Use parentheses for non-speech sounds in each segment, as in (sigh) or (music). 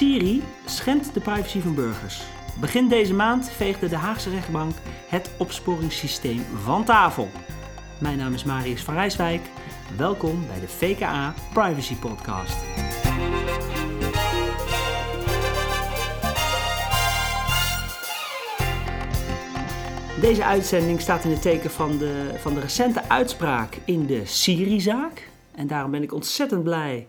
Siri schendt de privacy van burgers. Begin deze maand veegde de Haagse rechtbank het opsporingssysteem van tafel. Mijn naam is Marius van Rijswijk. Welkom bij de VKA Privacy Podcast. Deze uitzending staat in het teken van de, van de recente uitspraak in de Siri-zaak. En daarom ben ik ontzettend blij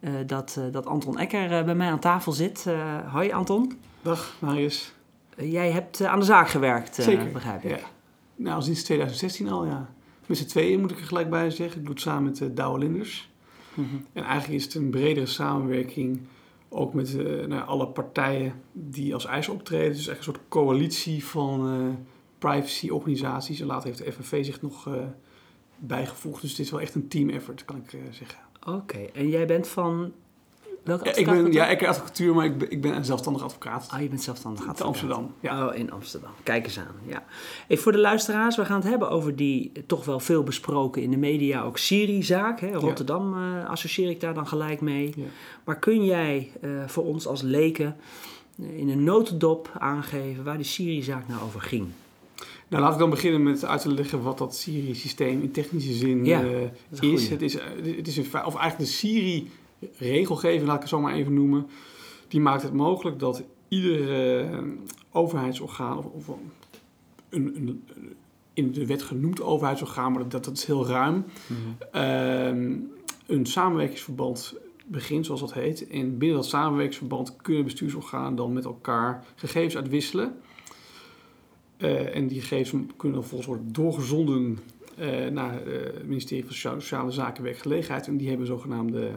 uh, dat, uh, dat Anton Ecker uh, bij mij aan tafel zit. hoi Anton. Dag Marius. jij hebt aan de zaak gewerkt, Zeker. begrijp ik. Ja. Nou, sinds 2016 al, ja. Met z'n tweeën moet ik er gelijk bij zeggen. Ik doe het samen met Douwe Linders. Mm -hmm. En eigenlijk is het een bredere samenwerking, ook met nou, alle partijen die als eis optreden. Dus echt een soort coalitie van privacyorganisaties. En later heeft de FNV zich nog bijgevoegd. Dus het is wel echt een team effort, kan ik zeggen. Oké, okay. en jij bent van welke ja, ik ben, Ja, ik advocatuur, maar ik ben, ik ben een zelfstandig advocaat. Ah, je bent zelfstandig advocaat. In Amsterdam, ja. Oh, in Amsterdam. Kijk eens aan, ja. Hey, voor de luisteraars, we gaan het hebben over die toch wel veel besproken in de media, ook Siri-zaak. Rotterdam ja. uh, associeer ik daar dan gelijk mee. Ja. Maar kun jij uh, voor ons als leken uh, in een notendop aangeven waar die Siri-zaak nou over ging? Nou, laat ik dan beginnen met uit te leggen wat dat Siri-systeem in technische zin ja, uh, is. is. Het is, het is een, of eigenlijk de Siri-regelgeving, laat ik het zo maar even noemen, die maakt het mogelijk dat ieder uh, overheidsorgaan of, of een, een, in de wet genoemd overheidsorgaan, maar dat, dat is heel ruim, -hmm. uh, een samenwerkingsverband begint, zoals dat heet. En binnen dat samenwerkingsverband kunnen bestuursorganen dan met elkaar gegevens uitwisselen. Uh, en die gegevens kunnen dan volgens worden doorgezonden uh, naar uh, het ministerie van Sociale Zaken en Werkgelegenheid. En die hebben zogenaamde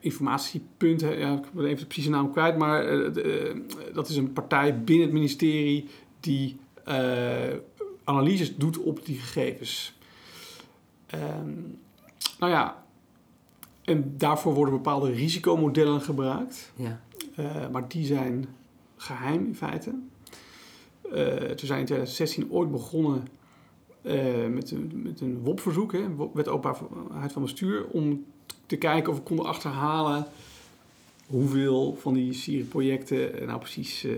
informatiepunten. Ja, ik ben even de precieze naam kwijt, maar dat is een partij binnen het ministerie die analyses doet op die gegevens. Um, nou ja, en daarvoor worden bepaalde risicomodellen gebruikt. Ja. maar die zijn geheim in feite. Uh, we zijn in 2016 ooit begonnen uh, met, met een WOP-verzoek, Wet Openbaarheid van Bestuur, om te kijken of we konden achterhalen hoeveel van die Siri-projecten nou precies uh,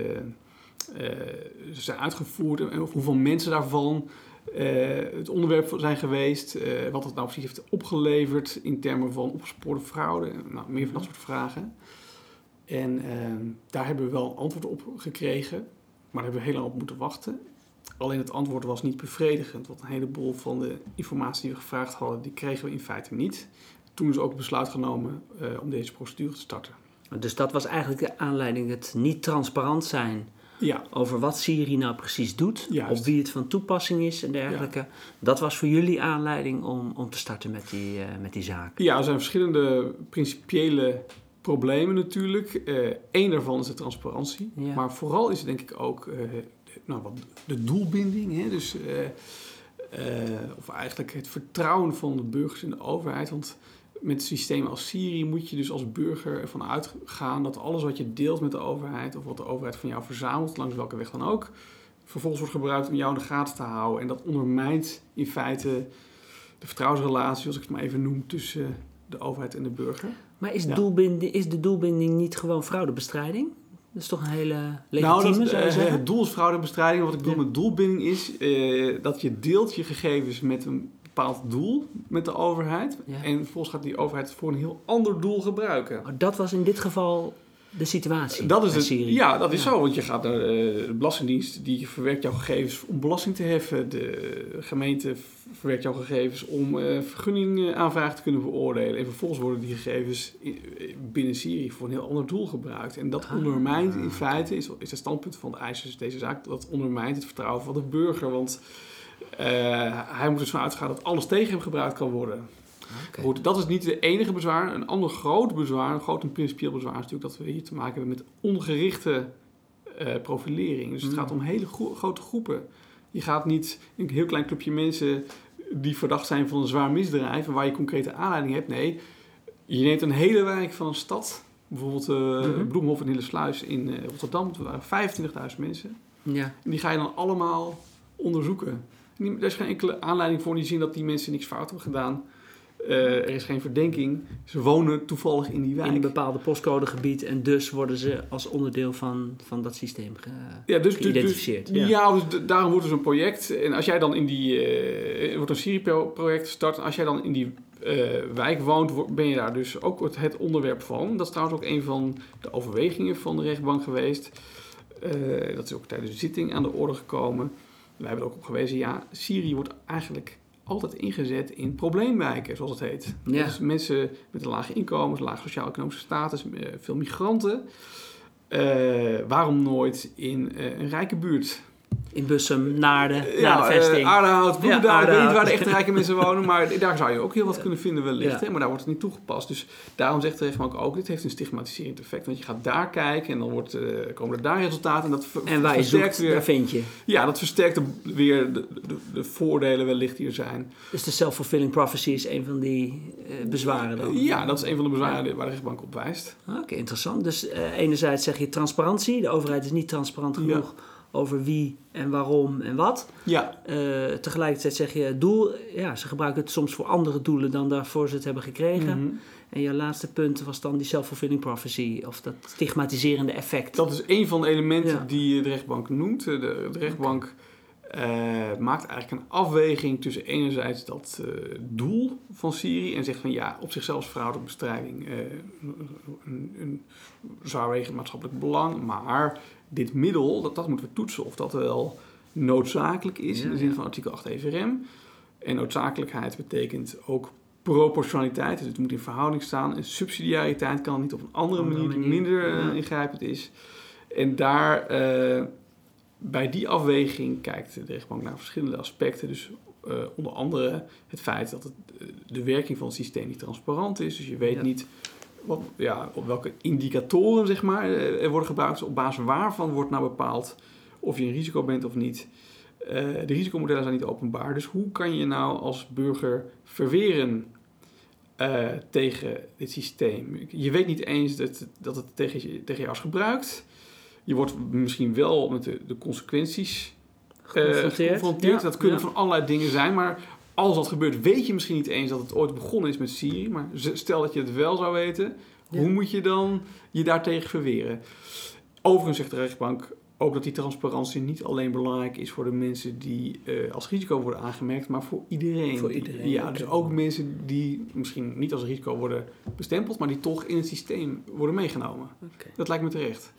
zijn uitgevoerd en hoeveel mensen daarvan het onderwerp zijn geweest, wat het nou precies heeft opgeleverd in termen van opgespoorde fraude, nou, meer van dat soort vragen. En daar hebben we wel antwoord op gekregen. Maar daar hebben we heel lang op moeten wachten. Alleen het antwoord was niet bevredigend, want een heleboel van de informatie die we gevraagd hadden, die kregen we in feite niet. Toen is ook het besluit genomen uh, om deze procedure te starten. Dus dat was eigenlijk de aanleiding, het niet transparant zijn ja. over wat Siri nou precies doet, Juist. op wie het van toepassing is en dergelijke. Ja. Dat was voor jullie aanleiding om, om te starten met die, uh, met die zaak. Ja, er zijn verschillende principiële problemen natuurlijk. Eén uh, daarvan is de transparantie. Ja. Maar vooral is het denk ik ook uh, nou, wat de doelbinding. Hè? Dus, uh, of eigenlijk het vertrouwen van de burgers in de overheid. Want met systemen als Siri moet je dus als burger ervan uitgaan dat alles wat je deelt met de overheid, of wat de overheid van jou verzamelt, langs welke weg dan ook, vervolgens wordt gebruikt om jou in de gaten te houden. En dat ondermijnt in feite de vertrouwensrelatie, als ik het maar even noem, tussen de overheid en de burger. Maar is, ja. doelbinding, is de doelbinding niet gewoon fraudebestrijding? Dat is toch een hele legitieme, nou, dat, zou je uh, Het doel is fraudebestrijding. Wat ik bedoel ja. met doelbinding is uh, dat je deelt je gegevens met een bepaald doel met de overheid. Ja. En vervolgens gaat die overheid het voor een heel ander doel gebruiken. Oh, dat was in dit geval de situatie. Dat is het, Syrië. ja, dat is ja. zo. Want je gaat naar uh, de Belastingdienst, die verwerkt jouw gegevens om belasting te heffen. De gemeente verwerkt jouw gegevens om uh, vergunningaanvragen te kunnen beoordelen. En vervolgens worden die gegevens binnen Syrië voor een heel ander doel gebruikt. En dat Ah. ondermijnt in feite, is, is het standpunt van de eisers deze zaak, dat ondermijnt het vertrouwen van de burger. Want uh, hij moet dus van uitgaan dat alles tegen hem gebruikt kan worden. Okay. Goed, dat is niet de enige bezwaar. Een ander groot bezwaar, een groot en principieel bezwaar, is natuurlijk dat we hier te maken hebben met ongerichte uh, profilering. Dus het Mm. gaat om hele gro grote groepen. Je gaat niet een heel klein clubje mensen die verdacht zijn van een zwaar misdrijf en waar je concrete aanleiding hebt. Nee, je neemt een hele wijk van een stad, bijvoorbeeld uh, Bloemhof en Hillesluis in uh, Rotterdam, er waren 25.000 mensen. Ja. En die ga je dan allemaal onderzoeken. En die- Er is geen enkele aanleiding voor die zien dat die mensen niks fout hebben gedaan. Er is geen verdenking. Ze wonen toevallig in die wijk. In een bepaalde postcodegebied en dus worden ze als onderdeel van, van dat systeem ge, ja, dus, dus- geïdentificeerd. Dus, ja, ja dus daarom wordt dus een project. En als jij dan in die, uh, wordt een Siri-project gestart. Als jij dan in die uh, wijk woont, ben je daar dus ook het onderwerp van. Dat is trouwens ook een van de overwegingen van de rechtbank geweest. Dat is ook tijdens de zitting aan de orde gekomen. Wij hebben er ook op gewezen, ja, Syrië wordt eigenlijk altijd ingezet in probleemwijken, zoals het heet. Ja. Dus mensen met een lage inkomens, laag sociaal-economische status, eh, veel migranten. Uh, waarom nooit in uh, een rijke buurt? In Bussum, Naarden, ja, naar de vesting. Uh, Bloemendaal, ja, ik weet niet waar de echte (laughs) rijke mensen wonen, maar daar zou je ook heel wat kunnen vinden wellicht. Hè? Maar daar wordt het niet toegepast. Dus daarom zegt de rechtbank ook, dit heeft een stigmatiserend effect. Want je gaat daar kijken en dan wordt, uh, komen er daar resultaten. En, dat en waar je zoekt, weer, daar vind je. Ja, dat versterkt weer de, de, de, voordelen wellicht hier zijn. Dus de self-fulfilling prophecy is een van die uh, bezwaren dan? ja, dat is een van de bezwaren waar de rechtbank op wijst. Oké, interessant. Dus enerzijds zeg je transparantie. De overheid is niet transparant genoeg over wie en waarom en wat. Ja. Uh, tegelijkertijd zeg je doel, ja, ze gebruiken het soms voor andere doelen dan daarvoor ze het hebben gekregen. Mm -hmm. En je laatste punt was dan die self-fulfilling prophecy, of dat stigmatiserende effect. Dat is een van de elementen die de rechtbank noemt. De, de rechtbank uh, maakt eigenlijk een afweging tussen enerzijds dat uh, doel van Syrië en zegt van ja, op zichzelf is fraudebestrijding een, een zwaarwegend maatschappelijk belang, maar dit middel, dat, dat moeten we toetsen of dat wel noodzakelijk is in de zin van artikel 8 EVRM. En noodzakelijkheid betekent ook proportionaliteit, dus het moet in verhouding staan. En subsidiariteit kan niet op een andere, manier, minder uh, ingrijpend is. En daar, uh, bij die afweging kijkt de rechtbank naar verschillende aspecten. Dus uh, onder andere het feit dat het, de werking van het systeem niet transparant is. Dus je weet ja. niet wat, ja, op welke indicatoren zeg maar, eh, er worden gebruikt. Op basis waarvan wordt nou bepaald of je een risico bent of niet. Uh, de risicomodellen zijn niet openbaar. Dus hoe kan je nou als burger verweren uh, tegen dit systeem? Je weet niet eens dat, dat het tegen, je, tegen jou is gebruikt. Je wordt misschien wel met de, de consequenties geconfronteerd. Ja, dat kunnen ja. van allerlei dingen zijn. Maar als dat gebeurt, weet je misschien niet eens dat het ooit begonnen is met Syrië. Maar stel dat je het wel zou weten, hoe moet je dan je daartegen verweren? Overigens zegt de rechtbank ook dat die transparantie niet alleen belangrijk is voor de mensen die uh, als risico worden aangemerkt, maar voor iedereen. Voor iedereen. Ja, okay. dus ook mensen die misschien niet als risico worden bestempeld, maar die toch in het systeem worden meegenomen. Okay. Dat lijkt me terecht.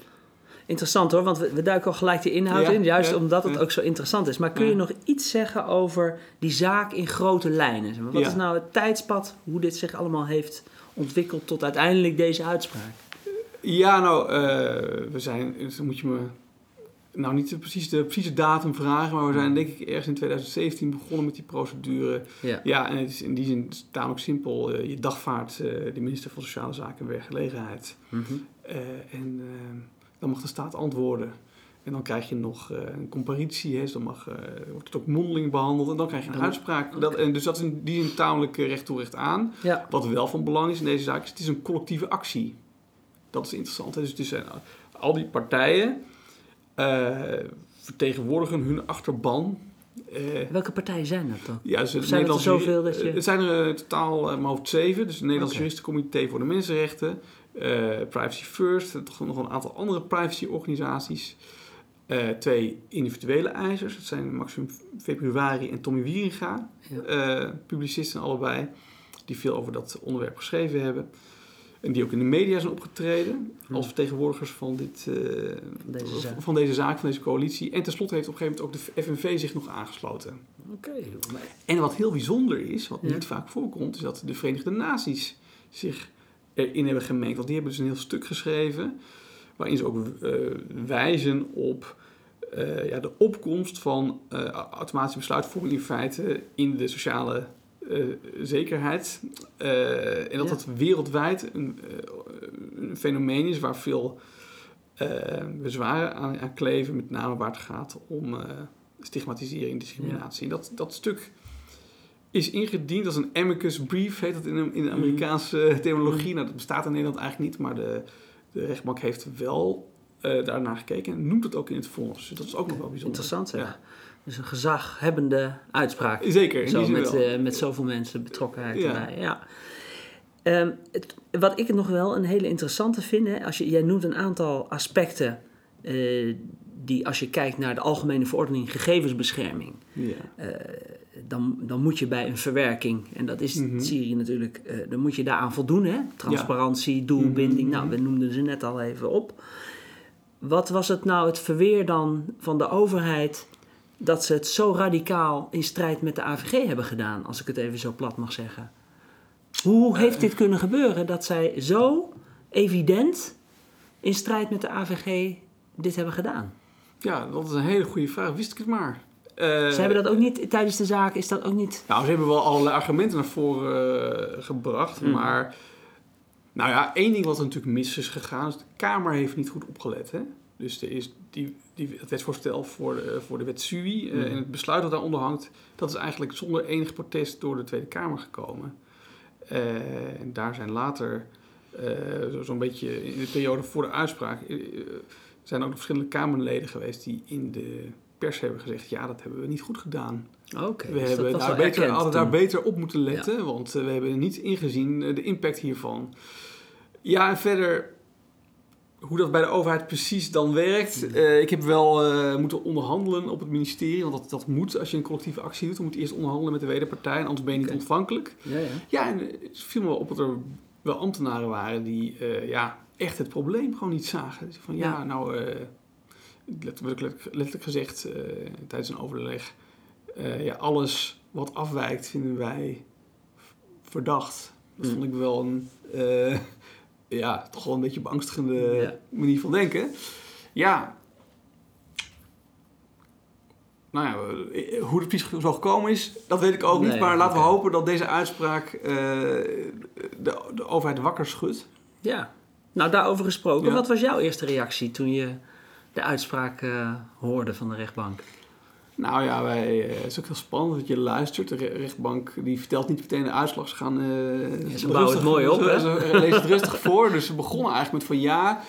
Interessant hoor, want we, we duiken al gelijk de inhoud ja, in, juist ja, omdat het ja. ook zo interessant is. Maar kun je nog iets zeggen over die zaak in grote lijnen? Wat is nou het tijdspad, hoe dit zich allemaal heeft ontwikkeld tot uiteindelijk deze uitspraak? Ja, nou, uh, we zijn, dus moet je me nou niet precies de precieze datum vragen, maar we zijn denk ik ergens in 2017 begonnen met die procedure. Ja, ja en het is in die zin tamelijk simpel. Uh, je dagvaart uh, de minister van Sociale Zaken en Werkgelegenheid. Mm -hmm. uh, en dan mag de staat antwoorden. En dan krijg je nog uh, een comparitie, hè, dus dan mag, uh, wordt het ook mondeling behandeld en dan krijg je een uitspraak. Okay. Dat, en dus dat is in die zin tamelijk uh, recht toe recht aan. Ja. Wat wel van belang is in deze zaak, is het is een collectieve actie. Dat is interessant. Hè? Dus het zijn al die partijen vertegenwoordigen hun achterban. Welke partijen zijn dat dan? Ja, dus het zijn er zoveel dat je... Het zijn er totaal maar hoofd zeven. Dus het Nederlands okay. Juristencomité voor de Mensenrechten, Privacy First, toch nog een aantal andere privacyorganisaties. Uh, twee individuele eisers, dat zijn Maxim Februari en Tommy Wieringa, ja. uh, publicisten allebei, die veel over dat onderwerp geschreven hebben. En die ook in de media zijn opgetreden hm. als vertegenwoordigers van, dit, deze zaak. van deze zaak, van deze coalitie. En tenslotte heeft op een gegeven moment ook de FNV zich nog aangesloten. Okay. En wat heel bijzonder is, wat ja. niet vaak voorkomt, is dat de Verenigde Naties zich erin hebben gemengd. Want die hebben dus een heel stuk geschreven waarin ze ook uh, wijzen op uh, ja, de opkomst van uh, automatische besluitvorming in feite in de sociale zekerheid. en dat ja. dat wereldwijd een, een, fenomeen is waar veel bezwaren aan, aan, kleven, met name waar het gaat om stigmatisering en discriminatie. Ja. En dat, dat stuk is ingediend als een amicus brief, heet dat in de, in de Amerikaanse mm. terminologie. Nou, dat bestaat in Nederland eigenlijk niet, maar de, de rechtbank heeft wel uh, daarnaar gekeken en noemt het ook in het vonnis. Dus dat is ook nog wel bijzonder. Interessant, ja. ja. Dus een gezaghebbende uitspraak. Zeker, in Zo die met, eh, met zoveel mensen betrokkenheid Ja. erbij. Ja. Ehm, het- wat ik nog wel een hele interessante vind, hè, als je, jij noemt een aantal aspecten eh, die als je kijkt naar de Algemene Verordening Gegevensbescherming, Ja. Dan, dan moet je bij een verwerking, en dat is Mhm. Siri natuurlijk, eh, dan moet je daaraan voldoen. Hè? Transparantie, doelbinding, Mhm. nou, we noemden ze net al even op. Wat was het nou het verweer dan van de overheid dat ze het zo radicaal in strijd met de AVG hebben gedaan, als ik het even zo plat mag zeggen? Hoe heeft dit kunnen gebeuren dat zij zo evident in strijd met de AVG dit hebben gedaan? ja, dat is een hele goede vraag. Wist ik het maar. Eh, Ze hebben dat ook niet tijdens de zaak, is dat ook niet. Nou, ze hebben wel allerlei argumenten naar voren eh, gebracht. Mhm. Maar, nou ja, één ding wat er natuurlijk mis is gegaan, is de Kamer heeft niet goed opgelet. Hè? Dus er is die, die, het wetsvoorstel voor de, voor de wet SUI eh, Mhm. en het besluit dat daaronder hangt, dat is eigenlijk zonder enig protest door de Tweede Kamer gekomen. Eh, en daar zijn later, eh, zo- zo'n beetje in de periode voor de uitspraak, zijn ook nog verschillende Kamerleden geweest die in de pers hebben gezegd, ja, dat hebben we niet goed gedaan. Oké, We dus hebben daar beter, hadden daar beter op moeten letten, want eh, we hebben niet ingezien eh, de impact hiervan. Ja, en verder, hoe dat bij de overheid precies dan werkt. Hmm. eh, ik heb wel moeten onderhandelen op het ministerie, want dat, dat moet als je een collectieve actie doet. Dan moet je eerst onderhandelen met de wederpartij, en anders ben je niet ontvankelijk. Ja, ja. Ja, en het viel me wel op dat er wel ambtenaren waren die ja, echt het probleem gewoon niet zagen. Dus van ja, Ja. nou, letterlijk, letterlijk, gezegd eh, tijdens een overleg, eh, ja, alles wat afwijkt vinden wij verdacht. Dat Mm. vond ik wel een, eh, ja, toch wel een beetje beangstigende Ja. manier van denken. Ja. Nou ja, hoe het precies zo gekomen is, dat weet ik ook niet. Maar laten we hopen dat deze uitspraak de, de overheid wakker schudt. Ja, nou daarover gesproken. Ja. Wat was jouw eerste reactie toen je de uitspraak eh, hoorde van de rechtbank? Nou ja, wij, eh, het is ook heel spannend dat je luistert. De re- rechtbank die vertelt niet meteen de uitslag. Ze gaan... eh, ze bouwen het mooi op, Ze, ze lezen het rustig voor. Dus ze begonnen eigenlijk met van ja...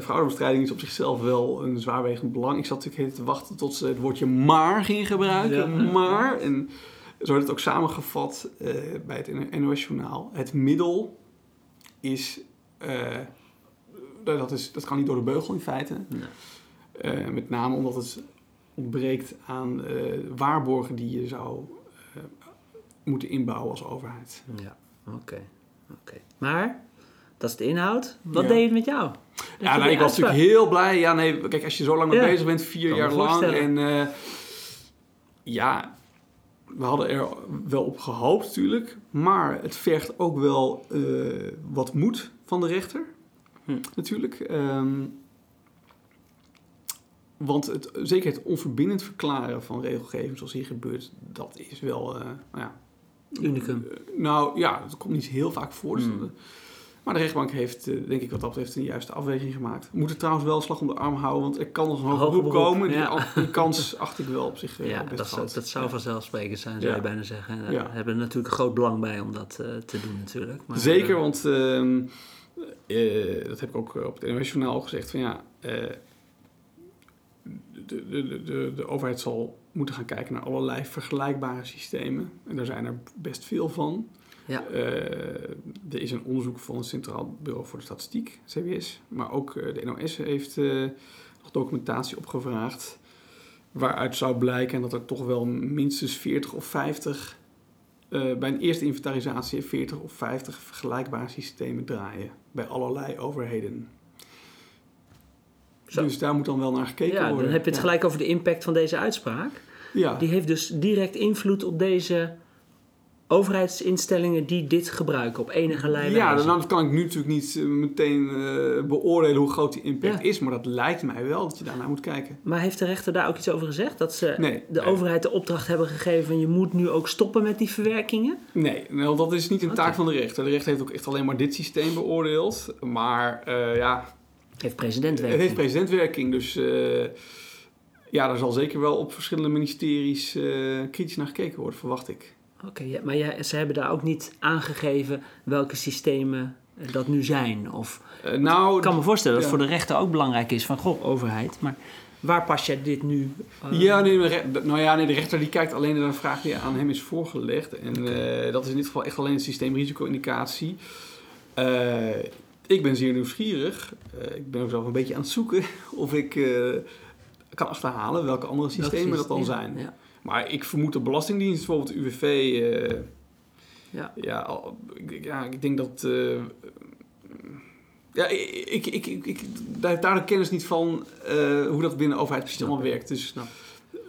fraudebestrijding is op zichzelf wel een zwaarwegend belang. Ik zat natuurlijk te wachten tot ze het woordje maar gingen gebruiken. Ja. Maar, en zo werd het ook samengevat bij het NOS-journaal. Het middel is, dat is... Dat kan niet door de beugel in feite. Nee. Eh, met name omdat het ontbreekt aan eh, waarborgen die je zou eh, moeten inbouwen als overheid. Ja, oké. oké. Maar, dat is de inhoud. Wat Ja. deed het met jou? Dat Ja, nou, ik was uitspraak- natuurlijk heel blij. Ja, nee, kijk, als je zo lang mee Ja, bezig bent, vier jaar lang. En eh, ja, we hadden er wel op gehoopt natuurlijk. Maar het vergt ook wel eh, wat moed van de rechter. Hm. Natuurlijk. Ehm, want het, zeker het onverbindend verklaren van regelgeving zoals hier gebeurt, dat is wel, eh, nou ja, Unicum. eh, nou ja, dat komt niet heel vaak voor. Dus Hmm. dat- Maar de rechtbank heeft, eh, denk ik wat dat betreft, een juiste afweging gemaakt. We moeten trouwens wel een slag om de arm houden, want er kan nog een beroep beroep, komen. Die, ja. al- die kans acht ik wel op zich Ja, best dat, zou, dat zou Ja. vanzelfsprekend zijn, zou Ja. je bijna zeggen. Daar hebben we natuurlijk een groot belang bij om dat te doen natuurlijk. Maar, Zeker, want ehm, eh, dat heb ik ook op het NOS-journaal gezegd. Van ja, eh, de, de, de, de, overheid zal moeten gaan kijken naar allerlei vergelijkbare systemen. En daar zijn er best veel van. Ja. Eh, er is een onderzoek van het Centraal Bureau voor de Statistiek, CBS. Maar ook eh, de NOS heeft eh, nog documentatie opgevraagd. Waaruit zou blijken dat er toch wel minstens 40 of 50 eh, bij een eerste inventarisatie 40 of 50 vergelijkbare systemen draaien bij allerlei overheden. Zo. Dus daar moet dan wel naar gekeken ja, worden. dan heb je het Ja. gelijk over de impact van deze uitspraak. Ja. Die heeft dus direct invloed op deze overheidsinstellingen die dit gebruiken op enige wijze. Ja, dan dan kan ik nu natuurlijk niet eh, meteen eh, beoordelen hoe groot die impact Ja. is, maar dat lijkt mij wel dat je daarnaar moet kijken. Maar heeft de rechter daar ook iets over gezegd? Dat ze Nee, de nee. overheid de opdracht hebben gegeven van je moet nu ook stoppen met die verwerkingen? Nee, nou, dat is niet een taak van de rechter. De rechter heeft ook echt alleen maar dit systeem beoordeeld. Maar eh, ja, Heeft president het heeft presidentwerking. Dus ja, daar zal zeker wel op verschillende ministeries kritisch naar gekeken worden, verwacht ik. Oké, ja, maar jij, ze hebben daar ook niet aangegeven welke systemen eh, dat nu zijn. Of, Eh, nou, ik kan me voorstellen dat ja. het voor de rechter ook belangrijk is van, goh, overheid. Maar waar pas jij dit nu? Uh... Ja, nee, nou ja, nee, de rechter die kijkt alleen naar een vraag die aan hem is voorgelegd. En uh, dat is in dit geval echt alleen het systeem risico-indicatie. Uh, ik ben zeer nieuwsgierig. ik ben ook zelf een beetje aan het zoeken (laughs) of ik kan achterhalen welke andere systemen dat dan zijn. Ja. Maar ik vermoed de Belastingdienst, bijvoorbeeld UWV. ja. Ja, ik, ja, ik denk dat ja, ik, ik, ik, ik, daar, daar de kennis niet van uh, hoe dat binnen de overheid precies allemaal werkt. Dus, nou,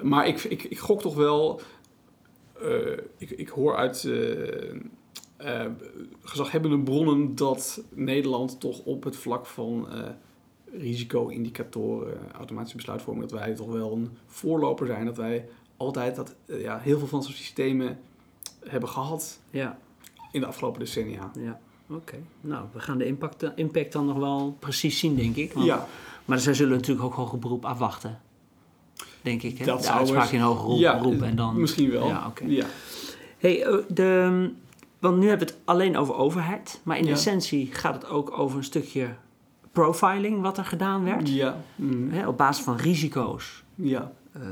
maar ik, ik, ik gok toch wel. Ik, ik hoor uit gezaghebbende bronnen dat Nederland toch op het vlak van risico-indicatoren, automatische besluitvorming, dat wij toch wel een voorloper zijn. Dat wij altijd dat, ja, heel veel van zo'n systemen hebben gehad ja. in de afgelopen decennia. Ja. Oké, nou, we gaan de impact, impact dan nog wel precies zien, denk ik. Want, ja. Maar zij zullen natuurlijk ook hoger beroep afwachten, denk ik. Hè? Dat de uitspraak in hoger beroep, en dan... misschien wel. Ja, oké. Ja. Hey, eh, de, want nu hebben we het alleen over overheid, maar in essentie gaat het ook over een stukje profiling wat er gedaan werd. Ja. Mm. Hè, op basis van risico's. Ja. Uh,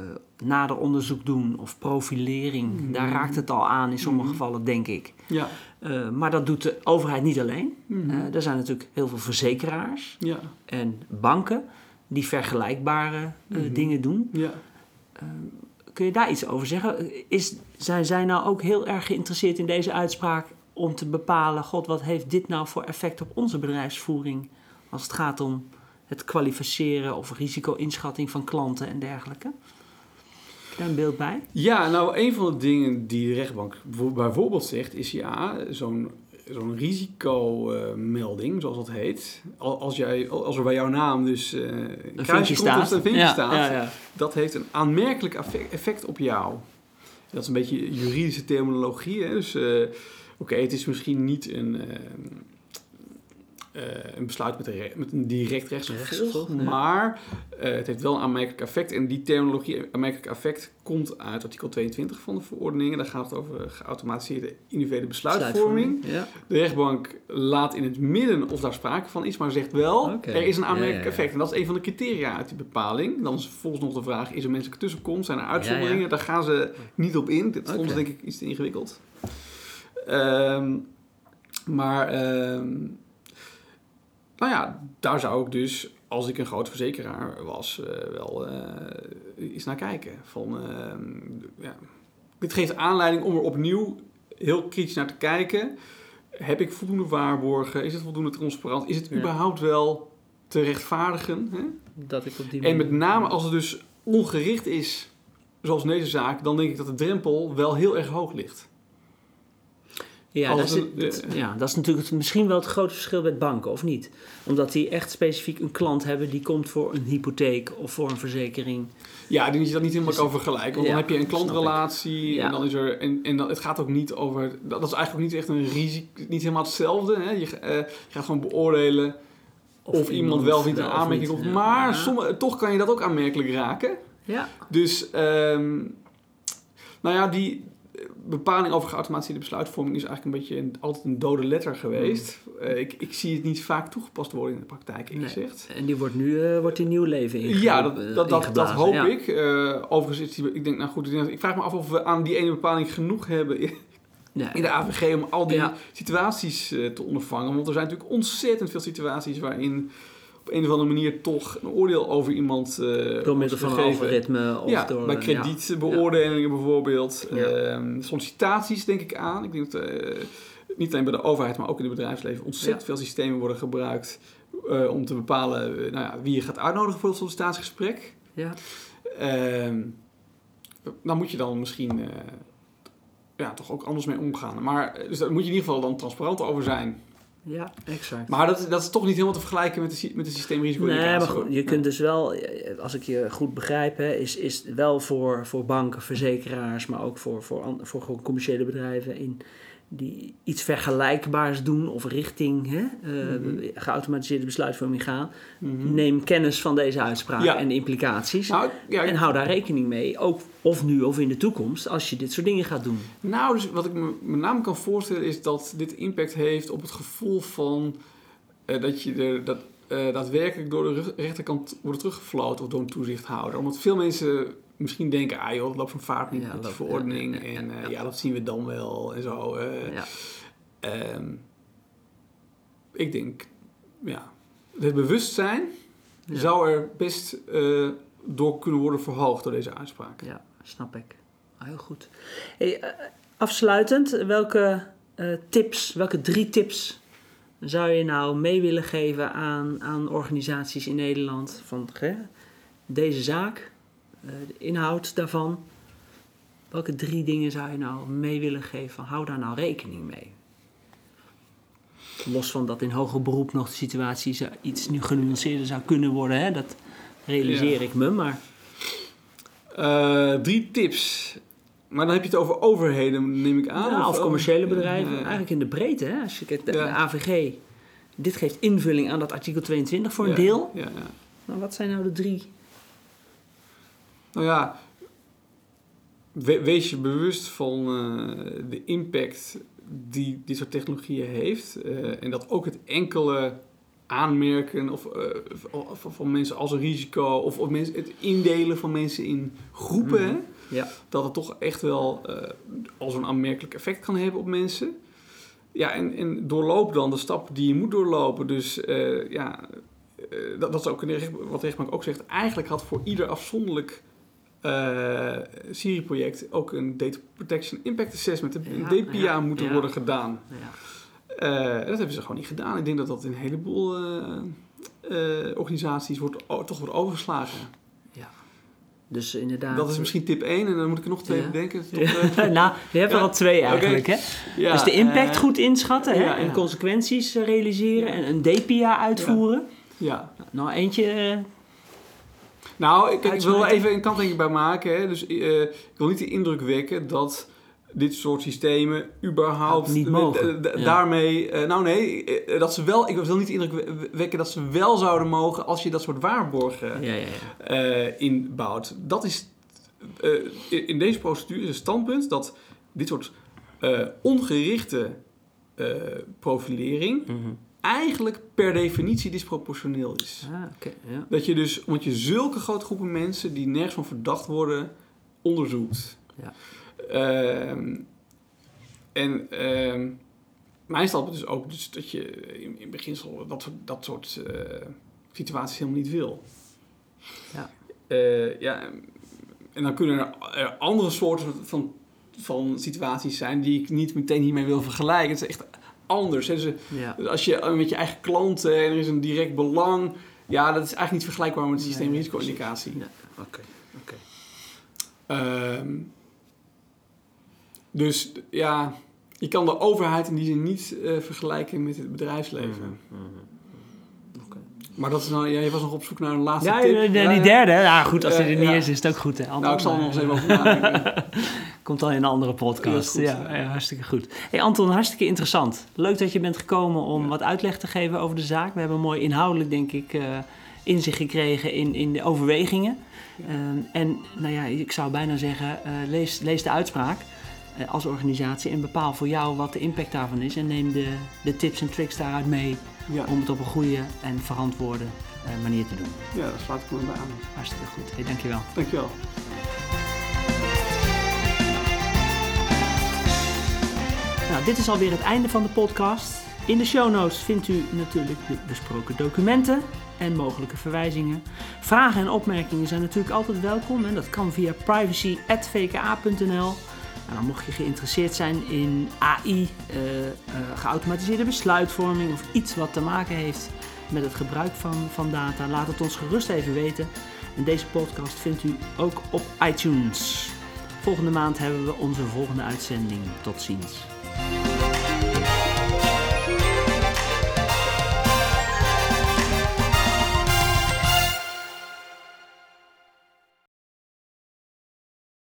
nader onderzoek doen of profilering, mm. daar raakt het al aan in sommige mm. gevallen, denk ik. Ja. Uh, maar dat doet de overheid niet alleen. Mm. Uh, er zijn natuurlijk heel veel verzekeraars ja. en banken die vergelijkbare dingen doen. Ja. kun je daar iets over zeggen? Is, zijn zij nou ook heel erg geïnteresseerd in deze uitspraak om te bepalen: God, wat heeft dit nou voor effect op onze bedrijfsvoering als het gaat om het kwalificeren of risico-inschatting van klanten en dergelijke? daar een beeld bij? Ja, nou, een van de dingen die de rechtbank bijvoorbeeld zegt is ja, zo'n zo'n risicomelding, zoals dat heet. Als, jij, als er bij jouw naam dus uh, een kruisje staat, een vinkje staat, ja, ja. dat heeft een aanmerkelijk effect op jou. Dat is een beetje juridische terminologie. Hè? Dus uh, oké, het is misschien niet een, uh, een besluit met een, met een direct rechtsgevolg. Maar uh, het heeft wel een aanmerkelijk effect. En die terminologie, aanmerkelijk effect, komt uit artikel 22 van de verordeningen. Daar gaat het over geautomatiseerde individuele besluitvorming. Ja. De rechtbank laat in het midden of daar sprake van is, maar zegt wel, er is een aanmerkelijk effect. En dat is een van de criteria uit die bepaling. Dan is vervolgens nog de vraag, is er menselijke tussenkomst? Zijn er uitzonderingen? Daar gaan ze niet op in. Dit is soms denk ik iets te ingewikkeld. Um, maar... Um, nou ja, daar zou ik dus, als ik een groot verzekeraar was, uh, wel uh, eens naar kijken. Van, uh, ja. Dit geeft aanleiding om er opnieuw heel kritisch naar te kijken. Heb ik voldoende waarborgen? Is het voldoende transparant? Is het überhaupt wel te rechtvaardigen? Hè? Dat ik op die en met name als het dus ongericht is, zoals in deze zaak, dan denk ik dat de drempel wel heel erg hoog ligt. Ja, dat is, ja, dat is natuurlijk misschien wel het grote verschil met banken, of niet? Omdat die echt specifiek een klant hebben die komt voor een hypotheek of voor een verzekering. Ja, die moet je dat niet helemaal dus, kan vergelijken. Want dan heb je een klantrelatie en dan is er. En, en dan, het gaat ook niet over. Dat, is eigenlijk ook niet echt een risico. Niet helemaal hetzelfde. Hè? Je, uh, je gaat gewoon beoordelen of, iemand, wel of niet een aanmerking komt. Maar sommige, toch kan je dat ook aanmerkelijk raken. Ja. Dus, um, nou ja, die, bepaling over geautomatiseerde besluitvorming is eigenlijk een beetje een, altijd een dode letter geweest. Mm. Uh, ik, ik zie het niet vaak toegepast worden in de praktijk, nee. En die wordt nu uh, wordt in nieuw leven ingezet. Ja, dat, dat, dat, dat hoop ik. Uh, overigens is die, ik denk, nou goed, ik vraag me af of we aan die ene bepaling genoeg hebben in, nee. in de AVG om al die ja. situaties te ondervangen. Want er zijn natuurlijk ontzettend veel situaties waarin op een of andere manier toch een oordeel over iemand uh, Door middel van een algoritme of ja, door... bij kredietbeoordelingen bijvoorbeeld. Ja. Ehm, sollicitaties denk ik aan. Ik denk dat uh, niet alleen bij de overheid, maar ook in het bedrijfsleven ontzettend veel systemen worden gebruikt uh, om te bepalen nou ja, wie je gaat uitnodigen voor het sollicitatiegesprek. Ja. Ehm, dan moet je dan misschien ja, toch ook anders mee omgaan. Maar dus daar moet je in ieder geval dan transparant over zijn. Ja, exact. Maar dat, dat is toch niet helemaal te vergelijken met de, met de systeemrisico. Nee, maar goed, je kunt dus wel, als ik je goed begrijp, hè, is, is wel voor, voor banken, verzekeraars, maar ook voor, voor, voor, voor commerciële bedrijven in die iets vergelijkbaars doen of richting hè, uh, geautomatiseerde besluitvorming gaan, mhm. neem kennis van deze uitspraak en de implicaties nou, ja, en hou daar rekening mee, ook of nu of in de toekomst, als je dit soort dingen gaat doen. Nou, dus wat ik me met name kan voorstellen is dat dit impact heeft op het gevoel van uh, dat je er dat eh, daadwerkelijk door de rechterkant worden teruggefloten of door een toezichthouder. Omdat veel mensen misschien denken, ah joh, het loopt van vaart niet Ja, met loopt- verordening. ja, en eh, ja. dat zien we dan wel en zo. eh. Ja. Ehm, ik denk, ja, het bewustzijn zou er best door kunnen worden verhoogd door deze uitspraak. Ja, snap ik. Ah, heel goed. Hey, afsluitend, welke tips, welke drie tips zou je nou mee willen geven aan, aan organisaties in Nederland van hè, deze zaak, eh, de inhoud daarvan? Welke drie dingen zou je nou mee willen geven? Van, hou daar nou rekening mee. Los van dat in hoger beroep nog de situatie iets nu genuanceerder zou kunnen worden, hè? dat realiseer Ja. ik me, maar Eh, drie tips. Maar dan heb je het over overheden, neem ik aan. Ja, of commerciële bedrijven, Ja. eigenlijk in de breedte. Hè? Als je kijkt, de, AVG, dit geeft invulling aan dat artikel 22 voor een deel. Ja, ja. Nou, wat zijn nou de drie? Nou ja, we- wees je bewust van eh, de impact die dit soort technologieën heeft. eh, en dat ook het enkele aanmerken of, eh, van, van mensen als een risico... of, of mensen, het indelen van mensen in groepen... Hè, Ja. dat het toch echt wel eh al zo'n aanmerkelijk effect kan hebben op mensen. Ja, en, en doorloop dan de stappen die je moet doorlopen. Dus eh, ja, eh, dat, dat is ook recht, wat de rechtbank ook zegt. Eigenlijk had voor ieder afzonderlijk Siri-project ook een Data Protection Impact Assessment, een Ja, DPA, ja, moeten ja. worden gedaan. Ja. Dat hebben ze gewoon niet gedaan. Ik denk dat dat in een heleboel organisaties wordt, toch wordt overgeslagen. Dus inderdaad. Dat is misschien tip 1 en dan moet ik er nog twee Ja. bedenken. (laughs) Tot, eh, nou, je hebt er al twee eigenlijk. Hè? ja, dus de impact eh, goed inschatten hè? en consequenties eh, realiseren en een DPA uitvoeren. Ja. Nou, eentje. eh, Nou, ik, ik wil er even een kanttekening bij maken. Hè. Dus eh, ik wil niet de indruk wekken dat dit soort systemen überhaupt niet mogen. Ja. daarmee. eh, nou nee, eh, dat ze wel. Ik wil niet de indruk we- wekken dat ze wel zouden mogen als je dat soort waarborgen ja, ja, ja. eh, inbouwt. Dat is eh, in- deze procedure is het standpunt dat dit soort eh, ongerichte eh, profilering Mhm. eigenlijk per definitie disproportioneel is. Ah. Dat je dus, omdat je zulke grote groepen mensen die nergens van verdacht worden, onderzoekt. Ja. Ehm, en ehm, mijn standpunt is ook dus dat je in, in beginsel dat, soort- dat soort eh, situaties helemaal niet wil. Ja. Eh, ja, en dan kunnen er, er andere soorten van, van situaties zijn die ik niet meteen hiermee wil vergelijken. Het is echt anders. Hè. Dus, Ja. dus als je eh, met je eigen klanten en er is een direct belang, ja, dat is eigenlijk niet vergelijkbaar met het systeem Nee, risico-indicatie. Ja, Oké. oké. Ehm, dus ja, je kan de overheid in die zin niet eh, vergelijken met het bedrijfsleven. Oké. Maar dat is nou, ja, je was nog op zoek naar een laatste Ja, tip. Ja, die ja. derde. Ja, goed, als Ja, die er niet is, is het ook goed. Hè? Nou, ik zal er nog eens even over nadenken. (laughs) Komt al in een andere podcast. goed, ja, hartstikke goed. Hey Anton, hartstikke interessant. Leuk dat je bent gekomen om wat uitleg te geven over de zaak. We hebben mooi inhoudelijk, denk ik, eh, inzicht gekregen in, in de overwegingen. Ehm, en nou ja, ik zou bijna zeggen, eh, lees, lees de uitspraak eh, als organisatie en bepaal voor jou wat de impact daarvan is. En neem de, de tips en tricks daaruit mee Ja, om het op een goede en verantwoorde eh, manier te doen. ja, daar sluit ik me bij aan. Hartstikke goed. Hey, dankjewel. Dankjewel. Nou, dit is alweer het einde van de podcast. In de show notes vindt u natuurlijk de besproken documenten en mogelijke verwijzingen. Vragen en opmerkingen zijn natuurlijk altijd welkom en dat kan via privacy.vka.nl. Dan mocht je geïnteresseerd zijn in AI, eh, eh, geautomatiseerde besluitvorming of iets wat te maken heeft met het gebruik van, van data, laat het ons gerust even weten. En deze podcast vindt u ook op iTunes. Volgende maand hebben we onze volgende uitzending. Tot ziens.